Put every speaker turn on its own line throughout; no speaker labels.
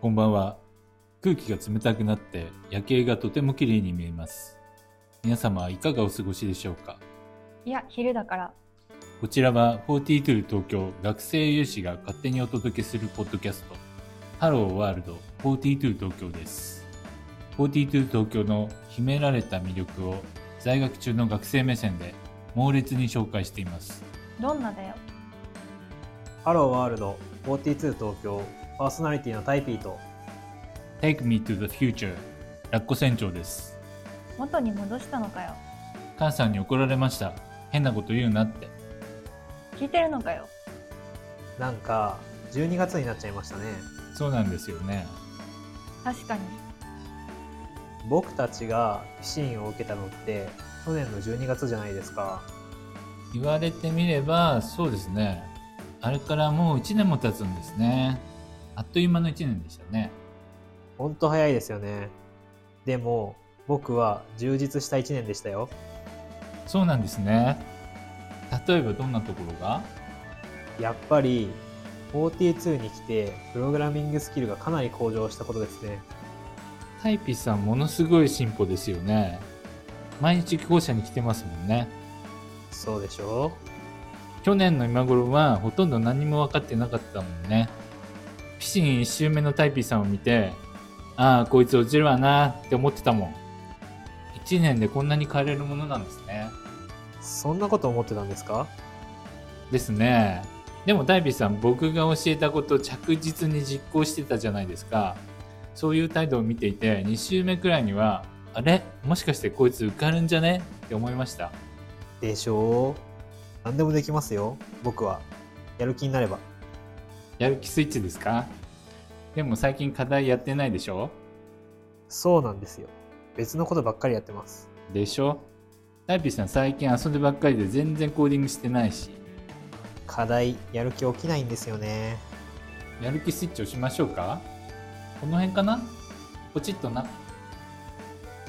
こんばんは。空気が冷たくなって夜景がとても綺麗に見えます。皆様いかがお過ごしでしょうか？
いや、昼だから。
こちらは42東京学生有志が勝手にお届けするポッドキャスト、ハローワールド42東京です。42東京の秘められた魅力を在学中の学生目線で猛烈に紹介しています。
どんなだよ。
ハローワールド42東京パーソナリティのタイピーと
Take me to the future ラッコ船長です。
元に戻したのかよ。
母さんに怒られました。変なこと言うなって。
聞いてるのかよ。
なんか12月になっちゃいましたね
そうなんですよね。
確かに。
僕たちが不審を受けたのって去年の12月じゃないですか
言われてみればそうですねあれからもう1年も経つんですねあっという間の1年でしたね。
ほんと早いですよね。でも僕は充実した1年でしたよ。
そうなんですね。例えばどんなところが？
やっぱり42に来てプログラミングスキルがかなり向上したことですね。
タイピさんものすごい進歩ですよね。毎日校舎に来てますもんね。
そうでしょ
去年の今頃はほとんど何も分かってなかったもんねピシン1周目のタイピーさんを見てああこいつ落ちるわなって思ってたもん。1年でこんなに変えれるものなんですね。
そんなこと思ってたんですか？
ですね。でもタイピーさん僕が教えたことを着実に実行してたじゃないですか。そういう態度を見ていて2週目くらいにはあれ？もしかしてこいつ受かるんじゃね？って思いました。
でしょう。何でもできますよ僕は。やる気になれば
やる気スイッチですか？でも最近課題やってないでしょ？
そうなんですよ。別のことばっかりやってます。
でしょ？タイピーさん最近遊んでばっかりで全然コーディングしてないし。
課題やる気起きないんですよね。
やる気スイッチ押しましょうか？この辺かな？ポチッとな。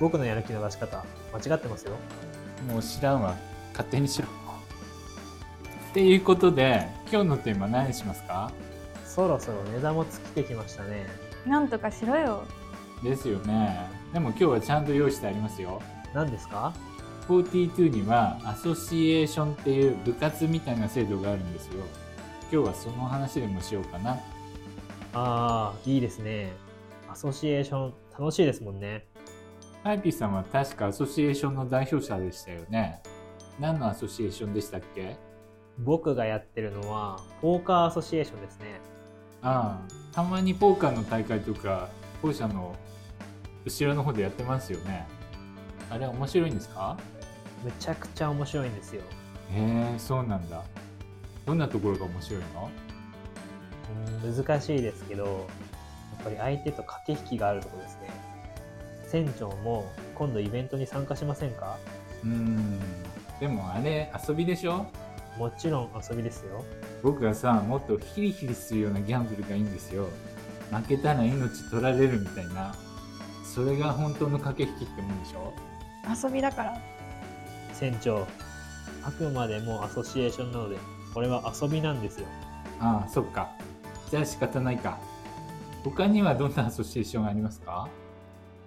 僕のやる気の出し方間違ってますよ。
もう知らんわ。勝手にしろ。っていうことで今日のテーマ何にしますか？
そろそろ値段も尽きてきましたね。
なんとかしろよ。
ですよね。でも今日はちゃんと用意してありますよ。
何ですか
？42にはアソシエーションっていう部活みたいな制度があるんですよ。今日はその話でもしようかな。
ああいいですね。アソシエーション楽しいですもんね。
タイピーさんは確かアソシエーションの代表者でしたよね。何のアソシエーションでしたっけ？
僕がやってるのはポーカーアソシエーションですね
ああたまにポーカーの大会とか校舎の後ろの方でやってますよね。あれ面白いんですか？
むちゃくちゃ面白いんですよ。
へえそうなんだ。どんなところが面白いの？
うん難しいですけどやっぱり相手と駆け引きがあるところですね。船長も今度イベントに参加しませんか？
うーん。でもあれ遊びでしょ？
もちろん遊びですよ。
僕はさもっとヒリヒリするようなギャンブルがいいんですよ。負けたら命取られるみたいな。それが本当の駆け引きってもんでしょ？
遊びだから。
船長あくまでもアソシエーションなのでこれは遊びなんですよ。
ああそっか。じゃあ仕方ないか。他にはどんなアソシエーションがありますか？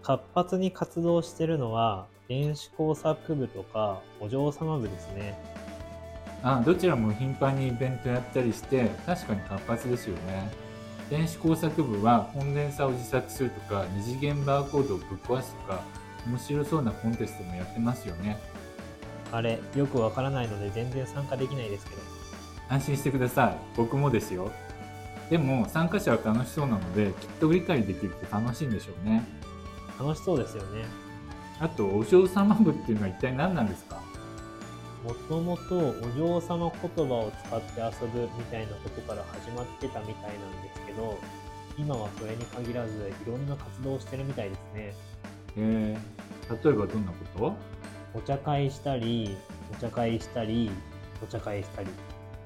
活発に活動してるのは電子工作部とかお嬢様部ですね
あどちらも頻繁にイベントやったりして確かに活発ですよね。電子工作部はコンデンサーを自作するとか二次元バーコードをぶっ壊すとか面白そうなコンテストもやってますよね。
あれよくわからないので全然参加できないですけど。
安心してください。僕もですよ。でも参加者は楽しそうなのできっと理解できるって楽しいんでしょうね。
楽しそうですよね。
あとお嬢様部っていうのは一体何なんですか？
もともとお嬢様言葉を使って遊ぶみたいなことから始まってたみたいなんですけど今はそれに限らずいろんな活動をしてるみたいですね。
え。ー、例えばどんなこと？
お茶会したりお茶会したりお茶会したり。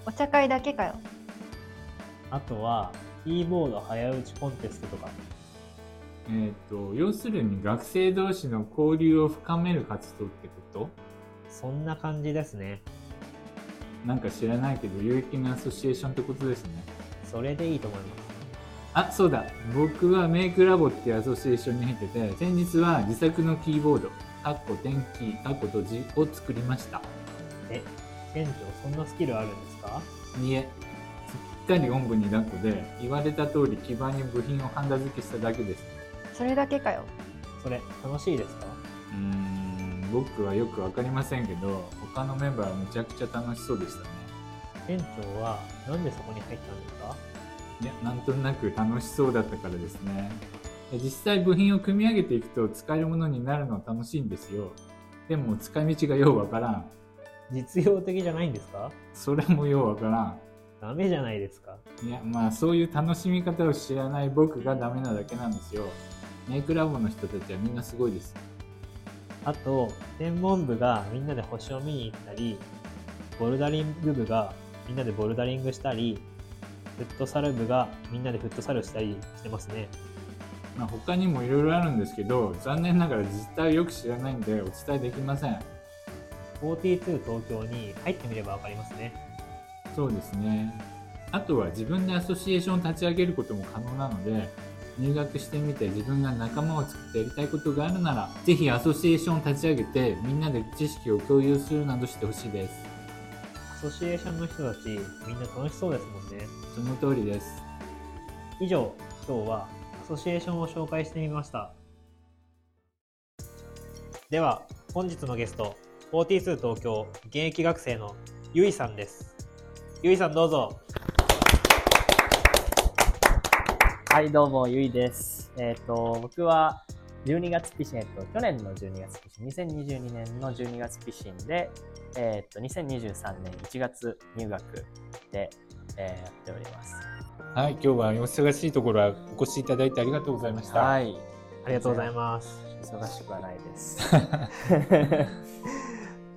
お茶会だけかよ。
あ
あとはキーボード早打ちコンテストとか。
えー、と要するに学生同士の交流を深める活動ってこと？
そんな感じですね。
なんか知らないけど有益なアソシエーションってことですね。
それでいいと思いま
あそうだ。僕はメイクラボっていうアソシエーションに入ってて先日は自作のキーボードかっこ点キーかっこ閉じを作りました。
え、店長、そんなスキルあるんですか？
いえ。すっかりおんぶに抱っこで言われた通り基板に部品をハンダ付けしただけです
それだけかよ。
それ、楽しいですか？
うーん僕はよく分かりませんけど他のメンバーはめちゃくちゃ楽しそうでしたね。
店長はなんでそこに入ったんですか？
いやなんとなく楽しそうだったからですね。で実際部品を組み上げていくと使えるものになるのは楽しいんですよ。でも使い道がようわからん。
実用的じゃないんですか？
それもようわからん。
ダメじゃないですか。
いやまあそういう楽しみ方を知らない僕がダメなだけなんですよ。メイクラボの人たちはみんなすごいです
あと、専門部がみんなで星を見に行ったり、ボルダリング部がみんなでボルダリングしたり、フットサル部がみんなでフットサルしたりしてますね。
まあ、他にもいろいろあるんですけど残念ながら実態をよく知らないんでお伝えできません
42東京に入ってみればわかりますね。
そうですねあとは自分でアソシエーションを立ち上げることも可能なので入学してみて自分が仲間を作ってやりたいことがあるならぜひアソシエーションを立ち上げてみんなで知識を共有するなどしてほしいです
アソシエーションの人たち、みんな楽しそうですもんね。
その通りです
以上、今日はアソシエーションを紹介してみました。では、本日のゲスト、42東京現役学生のゆいさんです。ゆいさんどうぞ。
はい、どうも、ゆいです。えっ、と、僕は12月ピシン、えっと、去年の12月ピシン、2022年の12月ピシンで、えっと、2023年1月入学で、えーやっております。
はい今日はお忙しいところはお越しいただいてありがとうございました、
はい。
ありがとうございます。
忙しくはないです。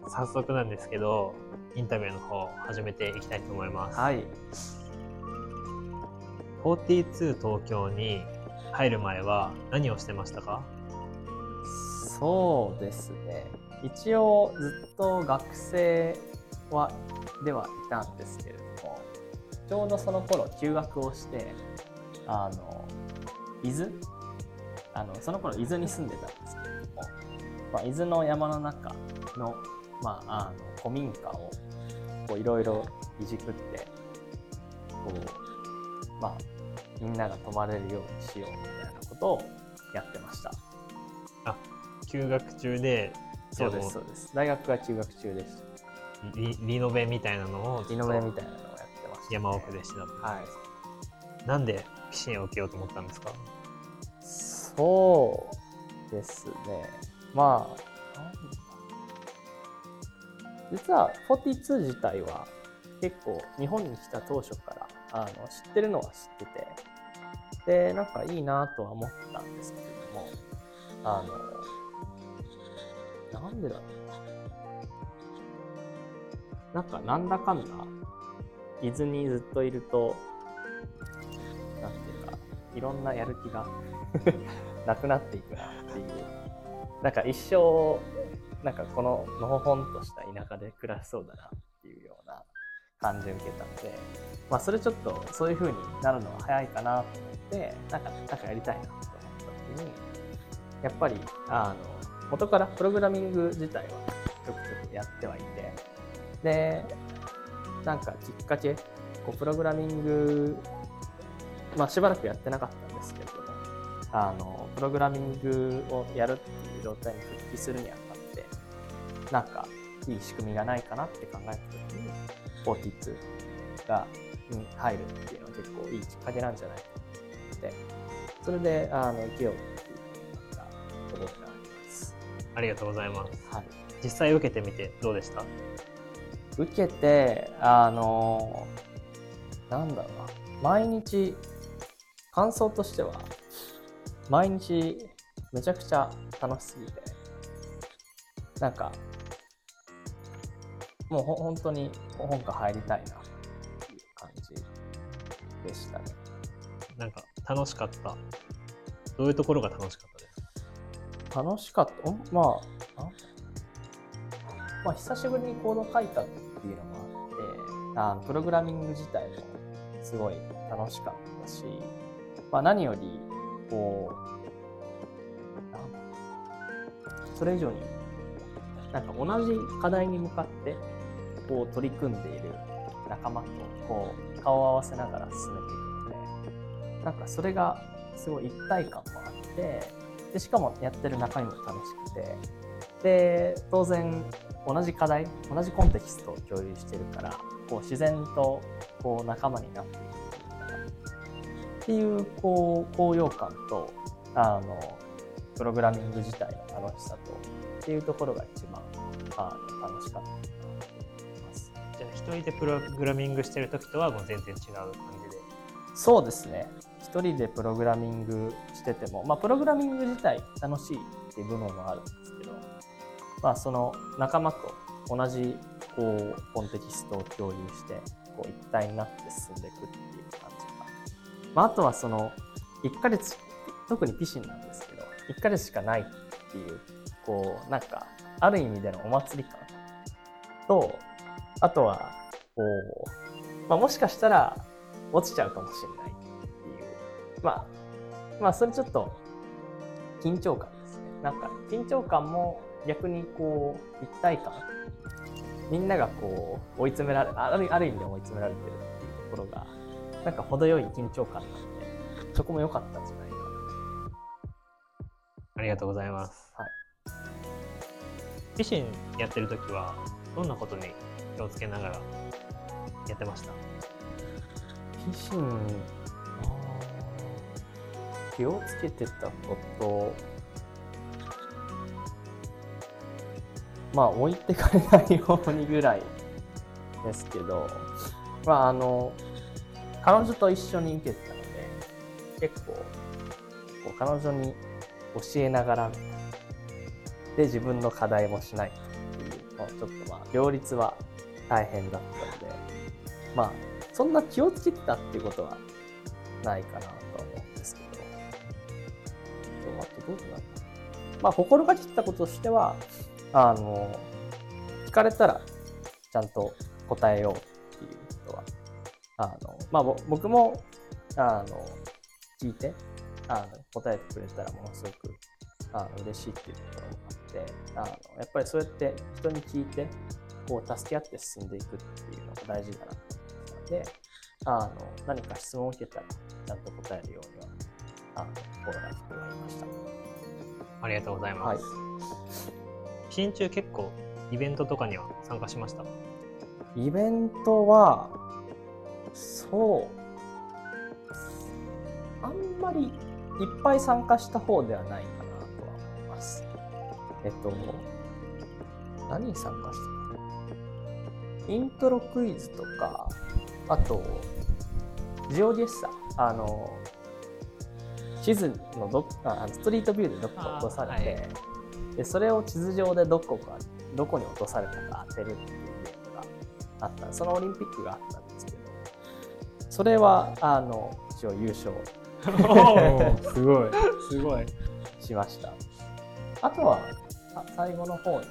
早速なんですけど、インタビューの方始めていきたいと思います。
はい。
42東京に入る前は何をしてましたか？
そうですね。一応、ずっと学生は、ではいたんですけれども、ちょうどその頃休学をして、あの、伊豆？あの、その頃伊豆に住んでたんですけれども、まあ、伊豆の山の中の、まあ、あの古民家をいろいろいじくって、こう、まあ、みんなが泊まれるようにしようみたいなことをやってました。
休学中で、
そうです、そうです。大学は休学中でした。
リリノベみたいなのを
リノベみたいなのをやってました、
山奥でしてた
はい
なんでピシンを受けようと思ったんですか？
そうですね。まあ、実は42自体は結構日本に来た当初からあの知ってるのは知ってて、で、なんかいいなとは思ったんですけれども、あの、なんでだろうな。んかなんだかんだ、伊豆にずっといると、なんていうか、いろんなやる気が なくなっていくなっていう。なんか一生、なんかこののほほんとした田舎で暮らしそうだなっていうような感じを受けたので、まあそれちょっとそういう風になるのは早いかなと思って、なんか、なんかやりたいなと思った時に、やっぱり、あの、元からプログラミング自体はちょくちょくやってはいて、で、なんかきっかけ、こうプログラミング、まあしばらくやってなかったんですけれども、あの、プログラミングをやるっていう状態に復帰するにあたって、なんか、いい仕組みがないかなって考えたときに、42が、に入るっていうのは結構いいきっかけなんじゃないかって、それで、あの、受けようっていうなったところがあります。
ありがとうございます。
はい。
実際受けてみてどうでした？
受けて、あの、なんだろうな、毎日、感想としては、毎日めちゃくちゃ楽しすぎて、なんか、もうほ本当に本科入りたいなっていう感じでしたね。
なんか楽しかった。どういうところが楽しかったですか？
楽しかった？おまあ、まあ、久しぶりにコード書いたっていうのもあって、あのプログラミング自体もすごい楽しかったし、まあ、何よりこうそれ以上になんか同じ課題に向かってこう取り組んでいる仲間とこう顔を合わせながら進めていくのでなんかそれがすごい一体感もあってでしかもやってる中身も楽しくて。で当然同じ課題同じコンテキストを共有してるからこう自然とこう仲間になっていくっていうこう高揚感とあのプログラミング自体の楽しさとっていうところが一番あの楽しかった。
一人でプログラミングしてる時とはもう全然違う感じで。
そうですね。一人でプログラミングしてても、まあ、プログラミング自体楽しいっていう部分もあるんですけど、まあ、その仲間と同じこうコンテキストを共有してこう一体になって進んでいくっていう感じが、まあ、あとはその1ヶ月特にピシンなんですけど1ヶ月しかないっていうこうなんかある意味でのお祭り感とあとはこう、まあ、もしかしたら落ちちゃうかもしれないっていうまあまあそれちょっと緊張感ですねなんか緊張感も逆にこう一体感みんながこう追い詰められあるある意味で追い詰められてるっていうところがなんか程よい緊張感なんでそこも良かったんじゃないかな
ありがとうございます。
はい。
ピシンやってる時はどんなことに気をつけながらやってました。
ピシンあー気をつけてたこと。まあ置いてかれないようにぐらいですけど。まああの彼女と一緒に受けてたので結構こう彼女に教えながらで自分の課題もしないっていうのをちょっとまあ両立は大変だったのでまあそんな気をつけてたっていうことはないかなとは思うんですけど。あとどうだろうまあ、心がけてたこととしては、あの、聞かれたらちゃんと答えようっていうことは、あの、まあ、僕も、あの、聞いて、あの、答えてくれたらものすごく、あの、嬉しいっていうところもあって、あの、やっぱりそうやって人に聞いて、こう、助け合って進んでいくっていうのが大事だなと思ってで、あの、何か質問を受けたら、ちゃんと答えるようには、あの、心がけてはいました。
ありがとうござい
はい
ます。。ピシン中結構イベントとかには参加しました？
イベントは、そう、あんまりいっぱい参加した方ではないかなとは思います。えっと、何に参加した？のイントロクイズとか、あと、ジオゲッサ、あの、地図のどっあストリートビューでどっか落とされて、でそれを地図上でどこかどこに落とされたか当てるっていうゲームがあった。そのオリンピックがあったんですけどそれはあの一応優勝。
すごい。すごい。
しました。あとはあ最後の方に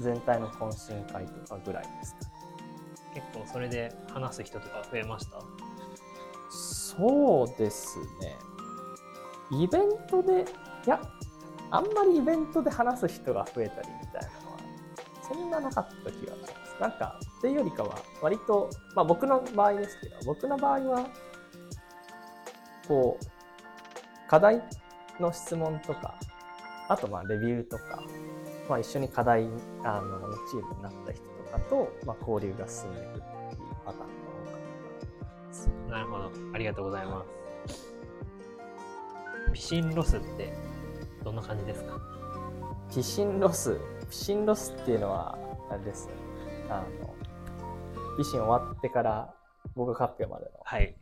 全体の懇親会とかぐらいですか？
結構それで話す人とか増えました？
そうですね。イベントでいやあんまりイベントで話す人が増えたりみたいなのはそんななかった気がします。なんかっていうよりかは割とまあ僕の場合ですけど僕の場合はこう課題の質問とかあとまあレビューとか、まあ、一緒に課題あのチームになった人とかと、まあ、交流が進んでいくっていうパターンが多かったな
るほどありがとうございますピシンロスってどんな感じですか？
ピシンロス、ピシンロスっていうのは、あれですね。あの、ピシン終わってから合格発表までの。
はい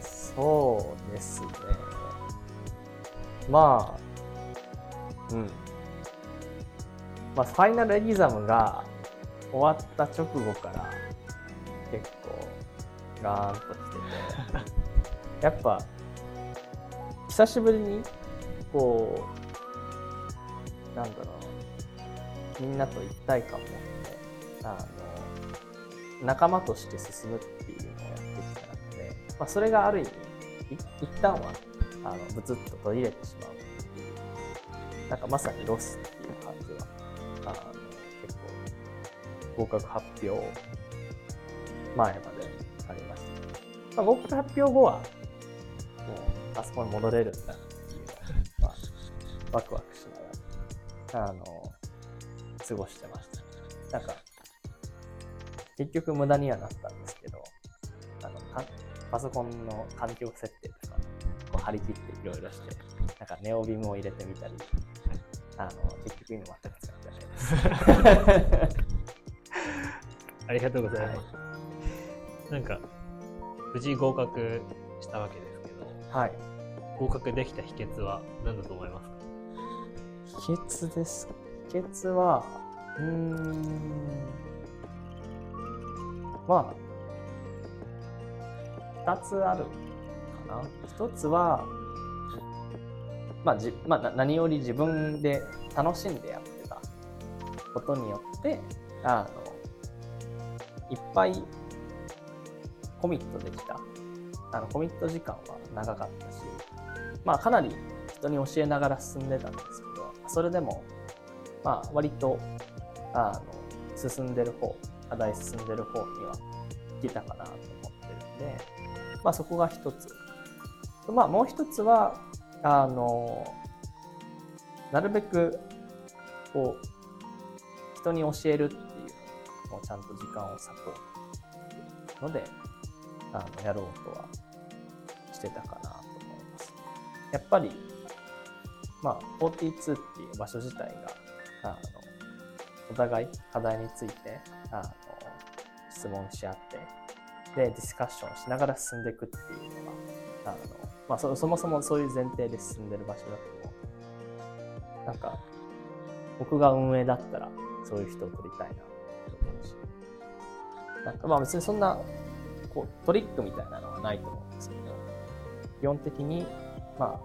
そうですね。まあ、うん。まあ、ファイナルエギザムが終わった直後から結構ガーンと来てて、やっぱ、久しぶりに、こう、なんだろう、みんなと一体感を持って、あの、仲間として進むっていうのをやってきたので、まあ、それがある意味、い一旦はあのブツッと取り入れてしまうっていう。なんかまさにロスって合格発表前までありました、まあ、合格発表後はもうあそこに戻れるんだっていうのは、まあ、ワクワクしながらあの過ごしてましたなんか結局無駄にはなったんですけどあのかパソコンの環境設定とかこう張り切っていろいろしてなんかネオビムを入れてみたりあの結局今全く使ってないです
ありがとうございます。なんか、無事合格したわけですけど、
はい。
合格できた秘訣は何だと思いますか？
秘訣ですか？秘訣はうーん。まあ2つあるかな。1つはまあじまあ、な何より自分で楽しんでやってたことによってあのいっぱいコミットできた。あのコミット時間は長かったしまあかなり人に教えながら進んでたんですけどそれでもまあ割とあの進んでる方課題進んでる方には来たかなと思ってるんでまあそこが一つ。まあもう一つはあのなるべくこう人に教えるちゃんと時間を割こうのであのやろうとはしてたかなと思います。やっぱり、まあ、42っていう場所自体が、あの、お互い課題について、あの、質問し合って、で、ディスカッションしながら進んでいくっていうのが、あの、まあそ、そもそもそういう前提で進んでる場所だと思う。なんか、僕が運営だったら、そういう人を取りたいな、なんかまあ別にそんなこうトリックみたいなのはないと思うんですけど、基本的に、ま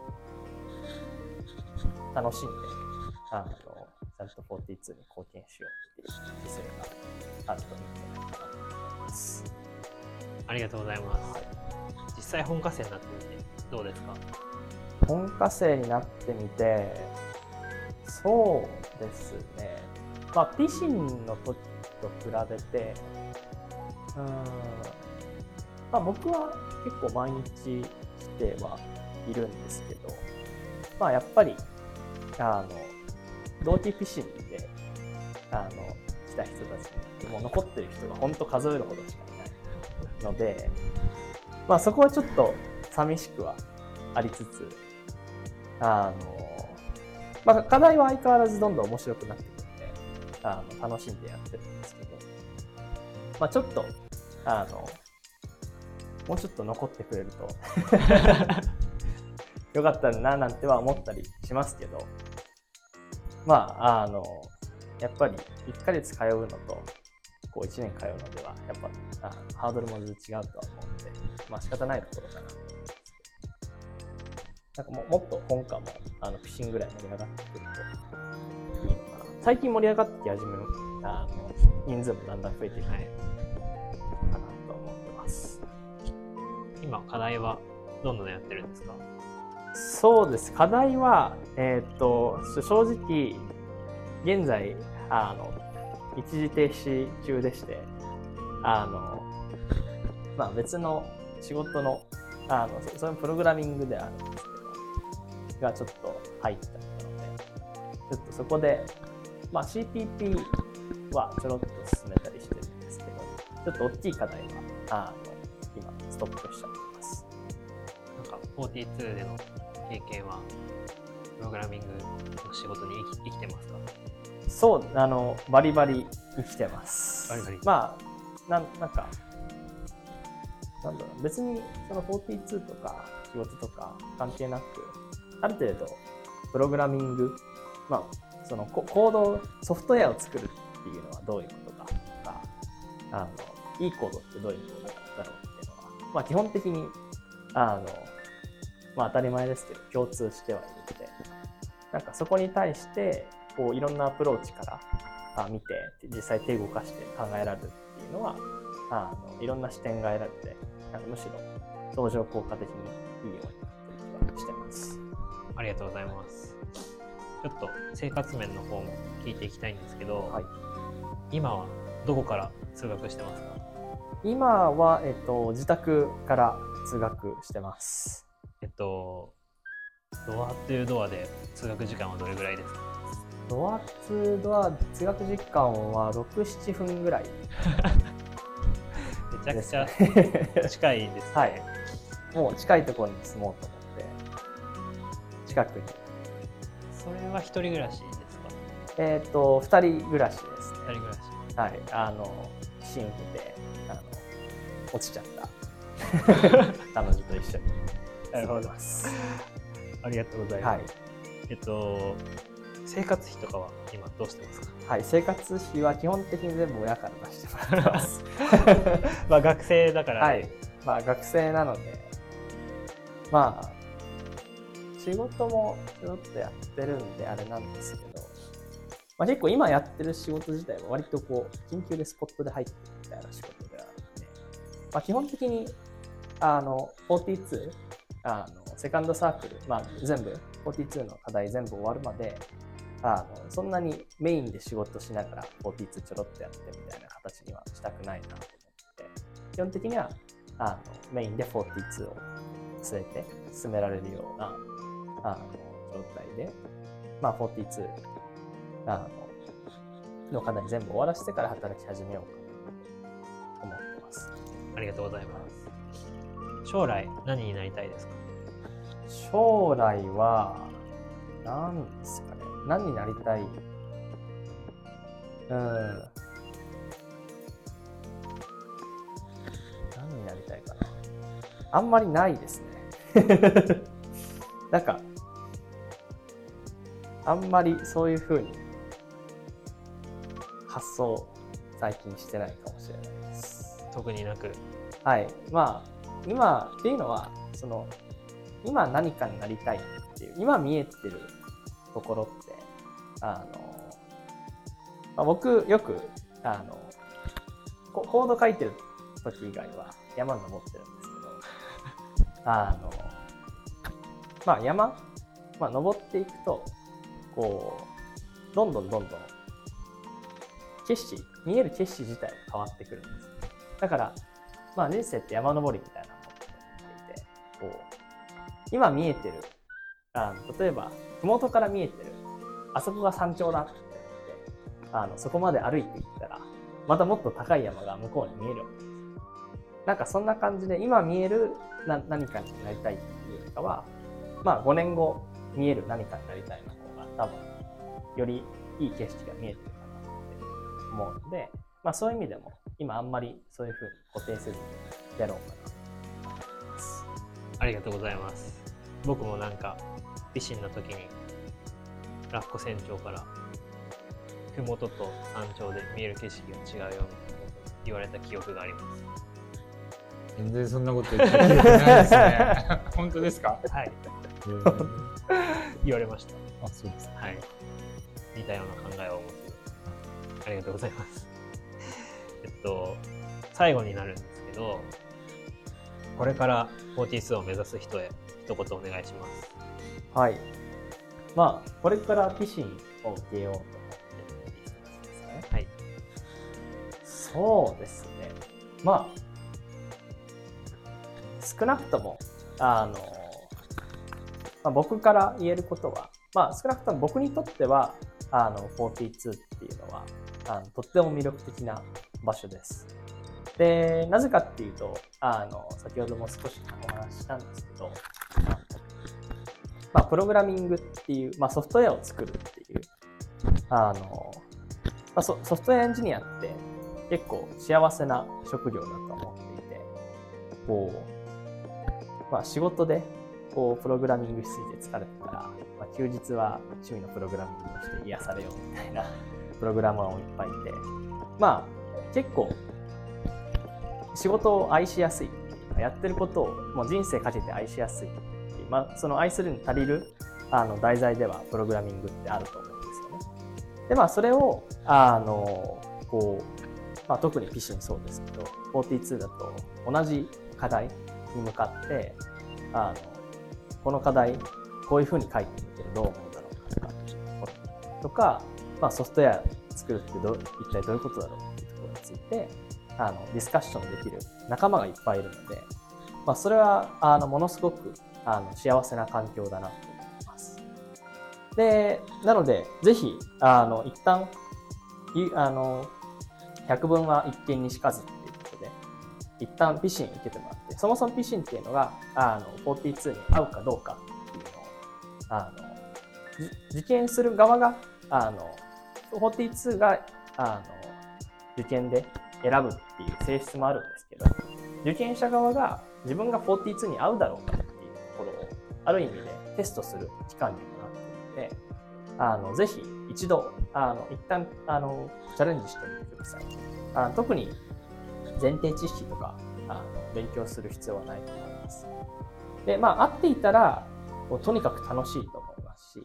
あ、楽しんで、あの、ちゃんと42に貢献しようっていう姿勢があるといいんじゃないかなと思います。
ありがとうございます。実際本科生になってみてどうですか？
本科生になってみて、そうですね。まあ、ピシンの時と比べて、まあ僕は結構毎日来てはいるんですけど、まあやっぱり、あの、同期ピシングで、あの、来た人たちに、もう残ってる人が本当数えるほどしかいないので、まあそこはちょっと寂しくはありつつ、あの、まあ課題は相変わらずどんどん面白くなってくるんで、あの、楽しんでやってるんですけど、まあちょっと、あの、もうちょっと残ってくれると よかったらななんては思ったりしますけど、まあ、あの、やっぱり1ヶ月通うのと、こう1年通うのでは、やっぱあハードルも全然違うとは思うんで、まあ仕方ないところかなと思いますけど。なんかもうもっと本科もあのフィッシングぐらい盛り上がってくるといいのかな。最近盛り上がってき始める、あの人数もだんだん増えてきて、かなと
今課題はどんなのやってるんですか？
そうです。課題は、えーっと、正直、現在、あの、一時停止中でして、あの、まあ別の仕事の、あの、そそのプログラミングであるんですけど、がちょっと入っちゃったので、ちょっとそこで、まあ CPP はちょろっと進めたりしてるんですけど、ちょっと大きい課題は、あの、今、ストップしちゃっ。
42での経験はプログラミングの仕事に生き生きてますか？
そう、あの、バリバリ生きてます。
バリバリ
まあ、なんなんか、なんだろう、別にその42とか仕事とか関係なく、ある程度、プログラミング、まあ、そのココード、ソフトウェアを作るっていうのはどういうことかとか、あの、いいコードってどういうコードだろうっていうのは、まあ基本的に、あの、まあ当たり前ですけど、共通してはいるので、なんかそこに対して、こういろんなアプローチからあ見て、実際手動かして考えられるっていうのは、あのいろんな視点が得られて、なんかむしろ相乗効果的にいいようになってる気がしてます。
ありがとうございます。ちょっと生活面の方も聞いていきたいんですけど、
はい
今はどこから通学してますか？
今は、えっと、自宅から通学してます。
と、ドアというドアで通学時間はどれぐらいですか？
ドアツドア通学時間は6、7分ぐらい
めちゃくちゃ。近いですね。
はいもう近いところに住もうと思って、近くに。
それは一人暮らしですか？
えっ、と、2人暮らしですね。
二人暮らし。
はい。あの、新婦で、あの、落ちちゃった。彼女と一緒に
なるほど。ありがとうございます。
はい。
えっと、生活費とかは今どうしてますか？
はい。生活費は基本的に全部親から出してもらってます。
まあ学生だから、
はい。まあ学生なので、まあ、仕事もちょっとやってるんであれなんですけど、まあ、結構今やってる仕事自体は割とこう、緊急でスポットで入ってるみたいな仕事であるので、まあ基本的に、あの、42、あの、セカンドサークル、まあ全部、42の課題全部終わるまで、あの、そんなにメインで仕事しながら42ちょろっとやってみたいな形にはしたくないなと思って、基本的にはあのメインで42を据えて進められるようなあの状態で、まあ、42あのの課題全部終わらせてから働き始めようかと思ってます。
ありがとうございます。将来何になりたいですか？
将来は何ですかね。何になりたい？うん。何になりたいかな。あんまりないですね。なんかあんまりそういうふうに発想最近してないかもしれないです。
特になく。
はい。まあ、今っていうのは、その、今何かになりたいっていう、今見えてるところって、あの、まあ、僕よく、あの、ココード書いてる時以外は山登ってるんですけど、あの、まあ山、まあ登っていくと、こう、どんどんどんどん、景色、見える景色自体も変わってくるんです。だから、まあ人生って山登りこう、今見えてる、あの例えば、麓から見えてる、あそこが山頂だって言って、あのそこまで歩いていったら、またもっと高い山が向こうに見えるわけです。なんかそんな感じで、今見えるな何かになりたいっていうよりかは、まあ5年後見える何かになりたいの方が多分、よりいい景色が見えてるかなって思うので、まあそういう意味でも、今あんまりそういうふうに固定せずにやろうかな。
ありがとうございます。僕もなんか、維新の時に、ラッコ船長から、麓と山頂で見える景色が違うよみたいなことを言われた記憶があります。
全然そんなこと言ってないですね。本当ですか？
はい。
えー
言われました。
あ、そうです。
はい。似たような考えを持ってありがとうございます。えっと、最後になるんですけど、これから42を目指す人へ一言お願いします。
はい。まあ、これからピシンを受けようと思ってるんですね。
はい。
そうですね。まあ、少なくとも、あの、まあ、僕から言えることは、まあ、少なくとも僕にとっては、あの、42っていうのは、あのとっても魅力的な場所です。で、なぜかっていうと、あの、先ほども少しお話ししたんですけど、まあ、プログラミングっていう、まあ、ソフトウェアを作るっていう、あの、まあ、ソソフトウェアエンジニアって結構幸せな職業だと思っていて、こう、まあ、仕事でこうプログラミングしすぎて疲れてたら、まあ、休日は趣味のプログラミングをして癒されようみたいなプログラマーもいっぱいいて、まあ結構仕事を愛しやすいやってることをもう人生かけて愛しやすい、まあ、その愛するに足りるあの題材ではプログラミングってあると思うんですよね。でまあそれをあのこう、まあ、特に PC もそうですけど42だと同じ課題に向かってあのこの課題、こういうふうに書いてみてどう思うだろうかとか、とか、まあ、ソフトウェア作るってど一体どういうことだろうっていうところについて、あの、ディスカッションできる仲間がいっぱいいるので、まあ、それは、あの、ものすごく、あの、幸せな環境だなと思います。で、なので、ぜひ、あの、一旦、いあの、百聞は一見にしかずっていうことで、一旦ピシン受けてもらって、そもそもピシンっていうのが、あの、42に合うかどうかっていうのを、あの、受験する側が、あの、42が、あの、受験で選ぶっていう性質もあるんですけど、受験者側が自分が42に合うだろうかっていうところを、ある意味でテストする期間にもなっているので、あの、ぜひ一度、あの、一旦、あの、チャレンジしてみてください。あ特に前提知識とか、あの、勉強する必要はないと思います。で、まあ、合っていたら、もうとにかく楽しいと思いますし、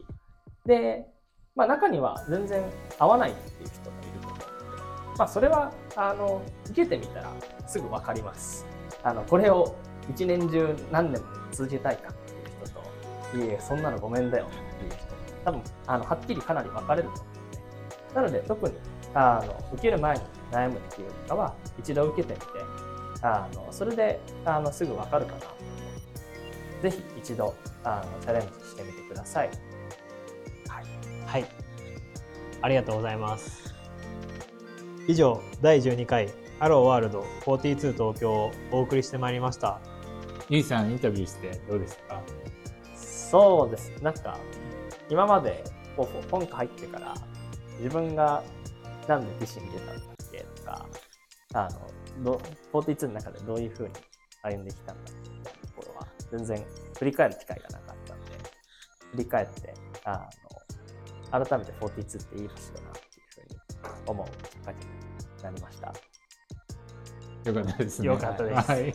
で、まあ、中には全然合わないっていう人も、まあ、それは、あの、受けてみたらすぐわかります。あの、これを一年中何年も続けたいかっていう人と、いえいえ、そんなのごめんだよっていう人、多分、あの、はっきりかなり分かれると思うので、なので、特に、あの、受ける前に悩むっていうかは、一度受けてみて、あの、それで、あの、すぐ分かるかなと思うぜひ一度、あの、チャレンジしてみてください。はい。
はい。ありがとうございます。以上、第12回、ハローワールド42東京をお送りしてまいりました。
ゆいさんインタビューしてどうですか？
そうです。なんか、今まで、こう、本科入ってから、自分がなんでビシに出たんだっけとか、あの、ど42の中でどういうふうに歩んできたんだっていうところは、全然振り返る機会がなかったので、振り返って、あの、改めて42っていい場所だなっていうふうに思うなりました。
よかったですね。
よかったです
はい。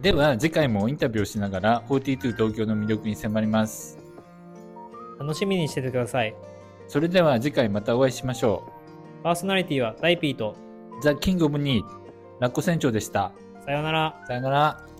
では、次回もインタビューをしながら、42東京の魅力に迫ります。
楽しみにしててください。
それでは次回またお会いしましょ
パーソナリティはダイピーと、
う。ザ・キング・オブ・ニー、ラッコ船長でした。
さようなら。
さよなら。